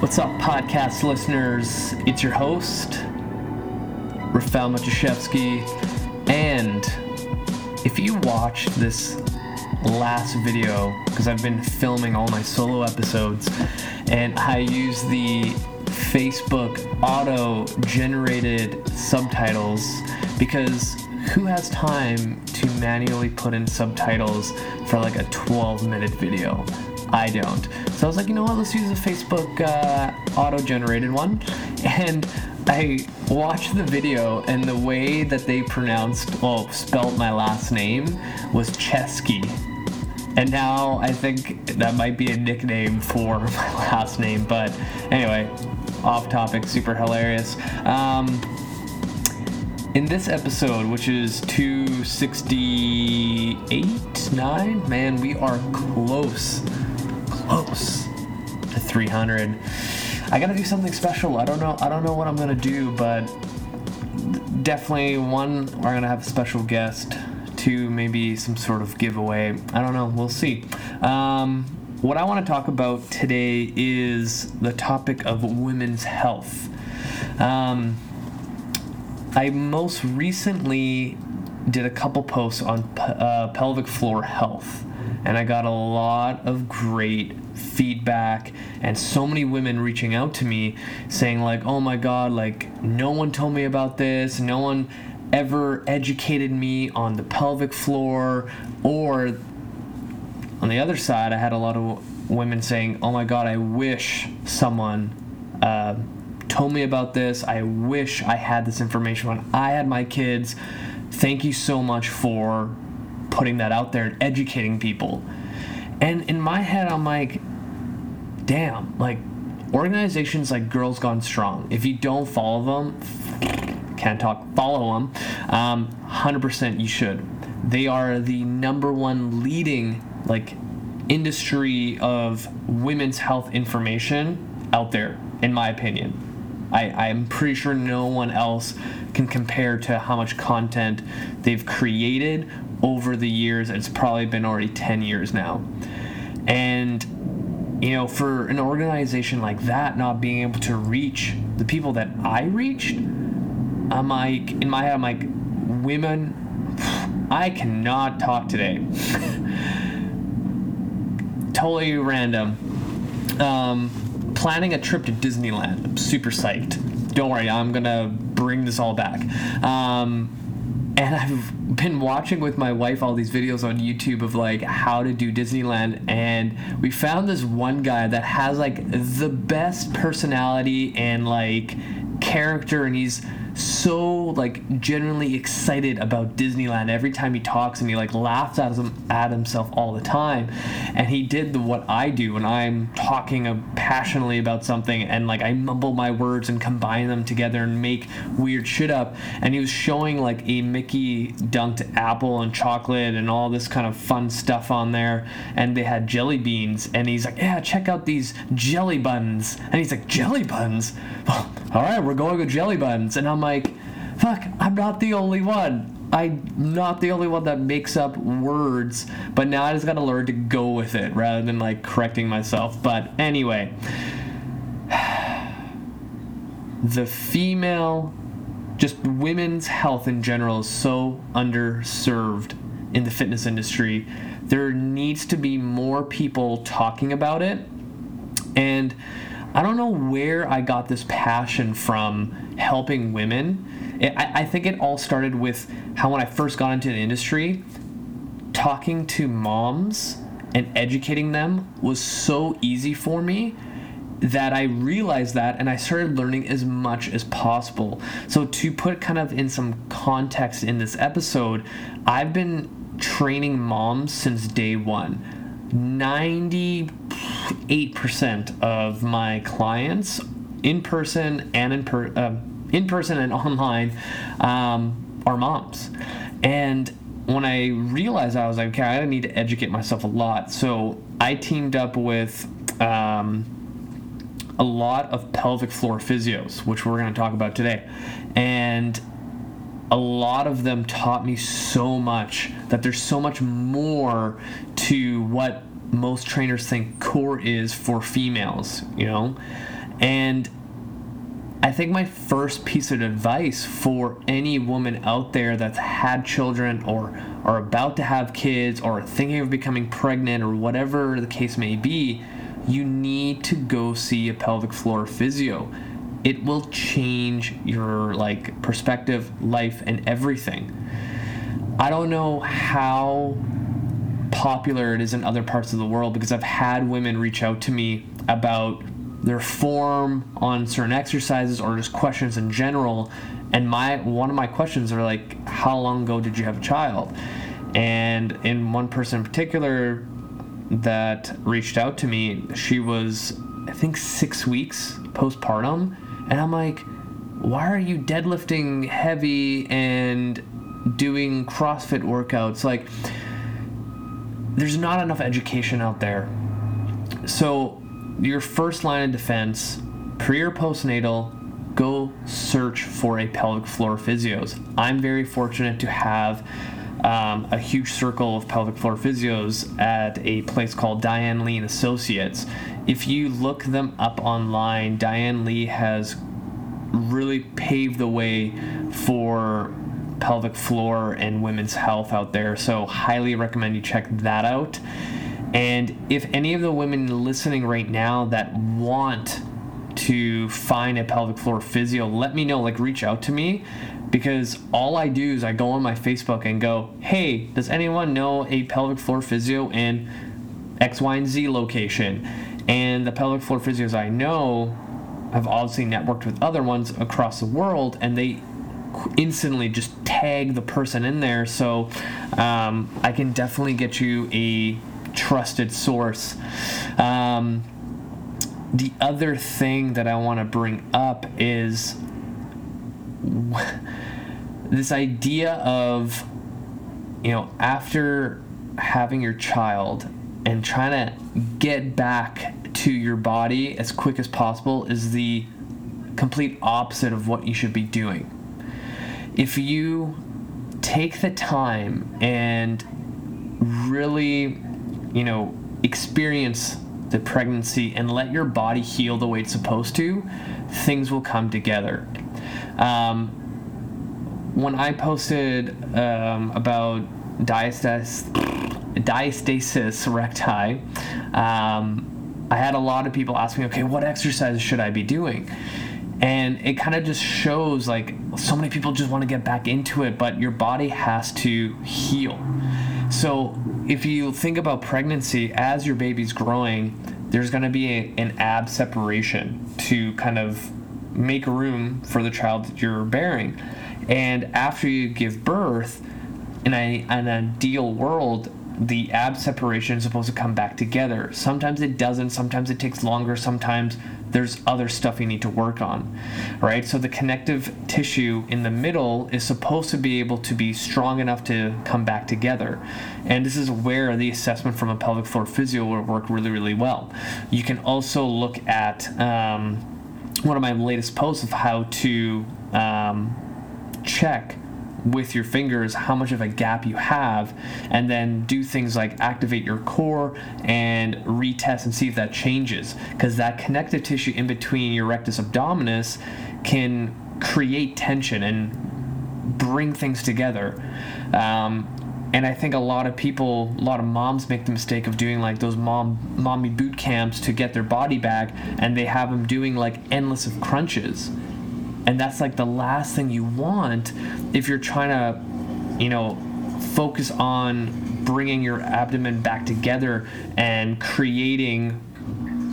What's up, podcast listeners? It's your host, Rafael Matuszewski. And if you watched this last video, because I've been filming all my solo episodes, and I use the Facebook auto generated subtitles because who has time to manually put in subtitles for like a 12 minute video? I don't. So I was like, you know what, let's use a Facebook uh, auto generated one. And I watched the video, and the way that they pronounced, well, spelt my last name was Chesky. And now I think that might be a nickname for my last name. But anyway, off topic, super hilarious. Um, in this episode, which is 268, 9, man, we are close, close to 300. I gotta do something special. I don't know. I don't know what I'm gonna do, but definitely one. We're gonna have a special guest. Two, maybe some sort of giveaway. I don't know. We'll see. Um, what I want to talk about today is the topic of women's health. Um, I most recently did a couple posts on uh, pelvic floor health, and I got a lot of great feedback and so many women reaching out to me saying like oh my god like no one told me about this. No one ever educated me on the pelvic floor or on the other side. I had a lot of women saying oh my god i wish someone uh, told me about this. I wish i had this information when i had my kids. Thank you so much for putting that out there and educating people and in my head i'm like damn, like organizations like Girls Gone Strong, if you don't follow them, can't talk, follow them, um, 100% you should. They are the number one leading, like, industry of women's health information out there, in my opinion. I, I'm pretty sure no one else can compare to how much content they've created over the years. It's probably been already 10 years now. And you know, for an organization like that not being able to reach the people that I reached, I'm like, in my head, I'm like, women, I cannot talk today. totally random. Um, planning a trip to Disneyland. I'm super psyched. Don't worry, I'm gonna bring this all back. Um, and I've been watching with my wife all these videos on YouTube of like how to do Disneyland, and we found this one guy that has like the best personality and like character, and he's so like genuinely excited about Disneyland every time he talks and he like laughs at him at himself all the time. And he did the what I do when I'm talking passionately about something and like I mumble my words and combine them together and make weird shit up. And he was showing like a Mickey dunked apple and chocolate and all this kind of fun stuff on there. And they had jelly beans. And he's like yeah check out these jelly buns. And he's like jelly buns? All right we're going with jelly buns. And I'm I'm like, fuck, I'm not the only one. I'm not the only one that makes up words, but now I just gotta learn to go with it rather than like correcting myself. But anyway, the female, just women's health in general is so underserved in the fitness industry. There needs to be more people talking about it. And I don't know where I got this passion from helping women. It, I, I think it all started with how when I first got into the industry, talking to moms and educating them was so easy for me that I realized that and I started learning as much as possible. So, to put kind of in some context in this episode, I've been training moms since day one. 98% of my clients in person and in per, uh, in person and online um, are moms. And when I realized I was like, okay, I need to educate myself a lot. So I teamed up with um, a lot of pelvic floor physios, which we're going to talk about today. And a lot of them taught me so much that there's so much more to what most trainers think core is for females, you know? And I think my first piece of advice for any woman out there that's had children or are about to have kids or thinking of becoming pregnant or whatever the case may be, you need to go see a pelvic floor physio. It will change your like perspective, life and everything. I don't know how popular it is in other parts of the world because I've had women reach out to me about their form on certain exercises or just questions in general. And my one of my questions are like how long ago did you have a child? And in one person in particular that reached out to me she was i think six weeks postpartum. And i'm like why are you deadlifting heavy and doing crossfit workouts? Like there's not enough education out there so your first line of defense, pre or postnatal, go search for a pelvic floor physios. I'm very fortunate to have um, a huge circle of pelvic floor physios at a place called Diane Lee and Associates. If you look them up online, Diane Lee has really paved the way for pelvic floor and women's health out there. So, highly recommend you check that out. And if any of the women listening right now that want to find a pelvic floor physio, let me know. Like, reach out to me because all I do is I go on my Facebook and go, hey, does anyone know a pelvic floor physio in X, Y, and Z location? And the pelvic floor physios I know have obviously networked with other ones across the world, and they instantly just tag the person in there. So um, I can definitely get you a trusted source. Um, the other thing that I want to bring up is this idea of, you know, after having your child and trying to get back to your body as quick as possible is the complete opposite of what you should be doing. If you take the time and really you know, experience the pregnancy and let your body heal the way it's supposed to, things will come together. Um, when I posted um, about diastasis, diastasis recti, um, I had a lot of people ask me, okay, what exercises should I be doing? And it kind of just shows like so many people just want to get back into it, but your body has to heal. So if you think about pregnancy as your baby's growing, there's going to be a, an ab separation to kind of make room for the child that you're bearing. And after you give birth, in a, an ideal world, the ab separation is supposed to come back together. Sometimes it doesn't, sometimes it takes longer, sometimes there's other stuff you need to work on, right? So the connective tissue in the middle is supposed to be able to be strong enough to come back together. And this is where the assessment from a pelvic floor physio will work really, really well. You can also look at um, one of my latest posts of how to um, check with your fingers how much of a gap you have and then do things like activate your core and retest and see if that changes. Because that connective tissue in between your rectus abdominis can create tension and bring things together. Um, and I think a lot of people, a lot of moms make the mistake of doing like those mom mommy boot camps to get their body back, and they have them doing like endless of crunches and that's like the last thing you want if you're trying to you know focus on bringing your abdomen back together and creating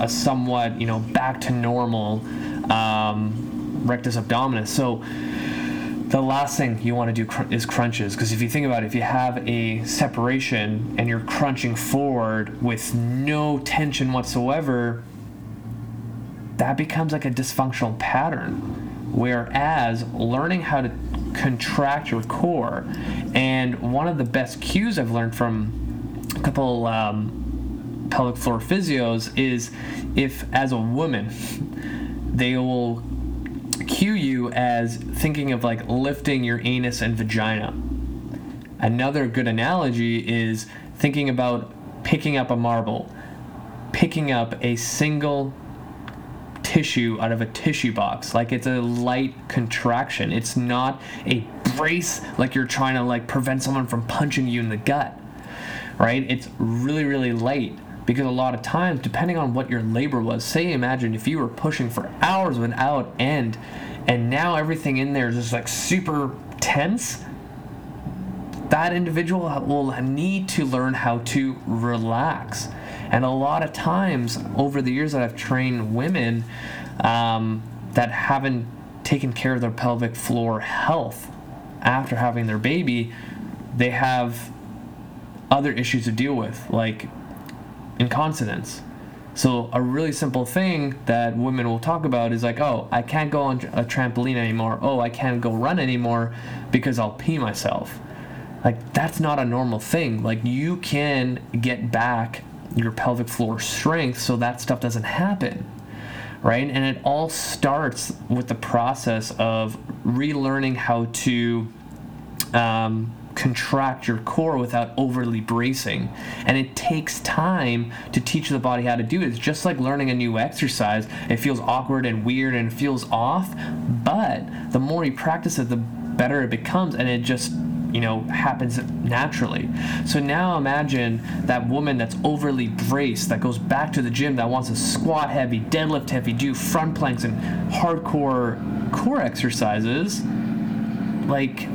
a somewhat you know back to normal um, rectus abdominis. So the last thing you want to do cr- is crunches because if you think about it if you have a separation and you're crunching forward with no tension whatsoever that becomes like a dysfunctional pattern Whereas learning how to contract your core, and one of the best cues I've learned from a couple um, pelvic floor physios is if, as a woman, they will cue you as thinking of like lifting your anus and vagina. Another good analogy is thinking about picking up a marble, picking up a single tissue out of a tissue box. Like it's a light contraction. It's not a brace like you're trying to like prevent someone from punching you in the gut. Right? It's really, really light. Because a lot of times, depending on what your labor was, say imagine if you were pushing for hours without end and now everything in there is just like super tense, that individual will need to learn how to relax and a lot of times over the years that I've trained women um, that haven't taken care of their pelvic floor health after having their baby, they have other issues to deal with, like incontinence. So, a really simple thing that women will talk about is like, oh, I can't go on a trampoline anymore. Oh, I can't go run anymore because I'll pee myself. Like, that's not a normal thing. Like, you can get back your pelvic floor strength so that stuff doesn't happen right? And it all starts with the process of relearning how to um, contract your core without overly bracing. And it takes time to teach the body how to do it. It's just like learning a new exercise. It feels awkward and weird and feels off but the more you practice it the better it becomes and it just you know happens naturally. So now imagine that woman that's overly braced that goes back to the gym that wants to squat heavy deadlift heavy do front planks and hardcore core exercises like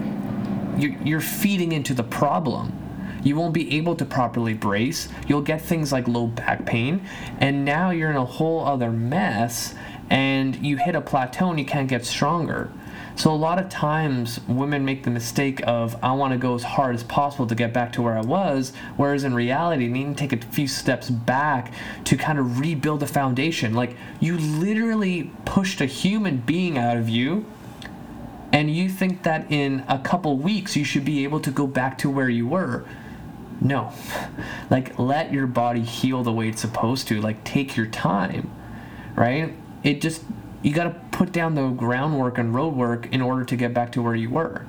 you're feeding into the problem. You won't be able to properly brace. You'll get things like low back pain and now you're in a whole other mess and you hit a plateau and you can't get stronger so a lot of times women make the mistake of I want to go as hard as possible to get back to where I was, whereas in reality, you need to take a few steps back to kind of rebuild the foundation. Like you literally pushed a human being out of you and you think that in a couple weeks you should be able to go back to where you were. No. Like let your body heal the way it's supposed to. Like take your time. Right? It just you got to put down the groundwork and roadwork in order to get back to where you were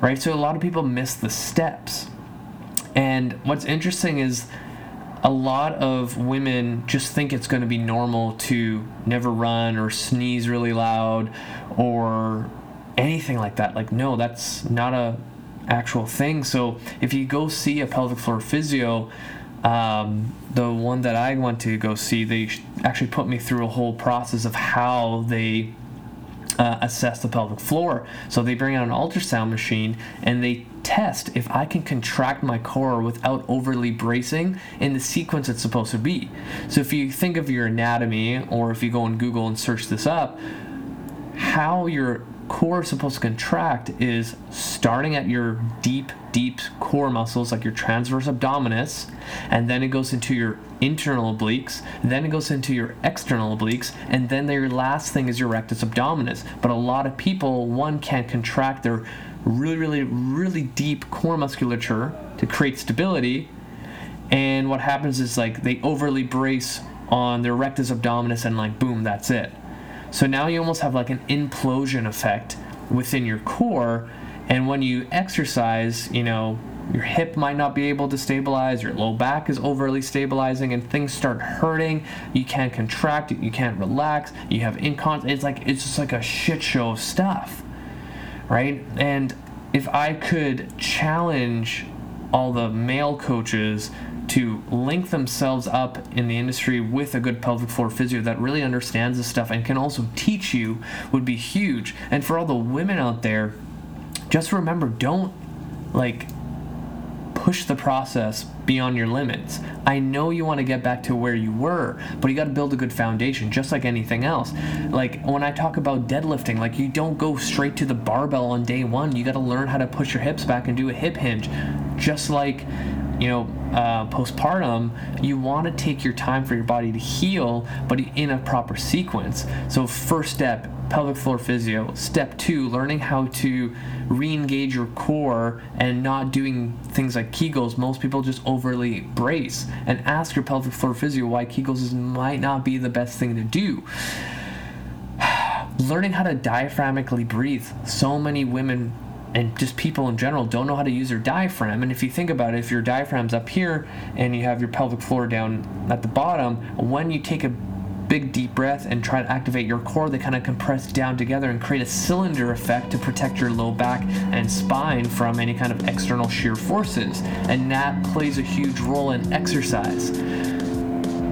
right? So a lot of people miss the steps. And what's interesting is a lot of women just think it's going to be normal to never run or sneeze really loud or anything like that. Like no that's not a actual thing. So if you go see a pelvic floor physio um, the one that I went to go see, they actually put me through a whole process of how they uh, assess the pelvic floor. So they bring out an ultrasound machine and they test if I can contract my core without overly bracing in the sequence it's supposed to be. So if you think of your anatomy, or if you go on Google and search this up, how your core is supposed to contract is starting at your deep, deep core muscles, like your transverse abdominis, and then it goes into your internal obliques, then it goes into your external obliques, and then your last thing is your rectus abdominis. But a lot of people, one, can't contract their really, really, really deep core musculature to create stability. And what happens is like they overly brace on their rectus abdominis and like boom, that's it. So now you almost have like an implosion effect within your core. And when you exercise, you know, your hip might not be able to stabilize, your low back is overly stabilizing, and things start hurting. You can't contract, you can't relax, you have incontinence. It's like it's just like a shit show of stuff, right? And if I could challenge all the male coaches to link themselves up in the industry with a good pelvic floor physio that really understands this stuff and can also teach you would be huge. And for all the women out there, just remember don't like push the process beyond your limits. I know you want to get back to where you were, but you got to build a good foundation just like anything else. Like when I talk about deadlifting, like you don't go straight to the barbell on day 1. You got to learn how to push your hips back and do a hip hinge. Just like you know, uh, postpartum, you want to take your time for your body to heal, but in a proper sequence. So, first step, pelvic floor physio. Step two, learning how to re engage your core and not doing things like Kegels. Most people just overly brace and ask your pelvic floor physio why Kegels is, might not be the best thing to do learning how to diaphragmically breathe. So many women and just people in general don't know how to use their diaphragm. And if you think about it, if your diaphragm's up here and you have your pelvic floor down at the bottom, when you take a big deep breath and try to activate your core, they kind of compress down together and create a cylinder effect to protect your low back and spine from any kind of external shear forces. And that plays a huge role in exercise.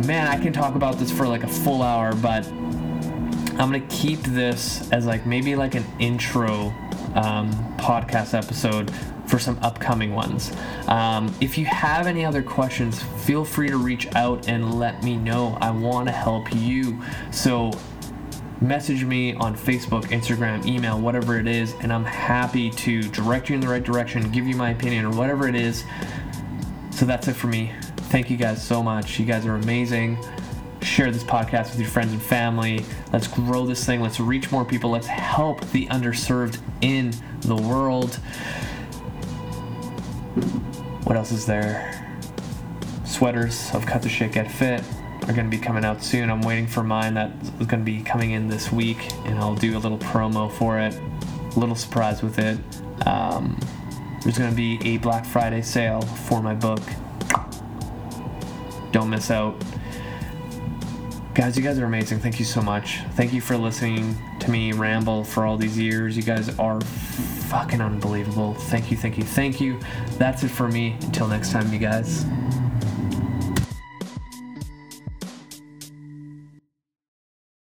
Man, I can talk about this for like a full hour, but I'm gonna keep this as like maybe like an intro um, podcast episode for some upcoming ones. Um, if you have any other questions, feel free to reach out and let me know. I want to help you. So message me on Facebook, Instagram, email, whatever it is, and I'm happy to direct you in the right direction, give you my opinion, or whatever it is. So that's it for me. Thank you guys so much. You guys are amazing. Share this podcast with your friends and family. Let's grow this thing. Let's reach more people. Let's help the underserved in the world. What else is there? Sweaters of Cut the Shit Get Fit are going to be coming out soon. I'm waiting for mine that is going to be coming in this week, and I'll do a little promo for it. A little surprise with it. Um, there's going to be a Black Friday sale for my book. Don't miss out. Guys, you guys are amazing. Thank you so much. Thank you for listening to me ramble for all these years. You guys are fucking unbelievable. Thank you, thank you, thank you. That's it for me. Until next time, you guys.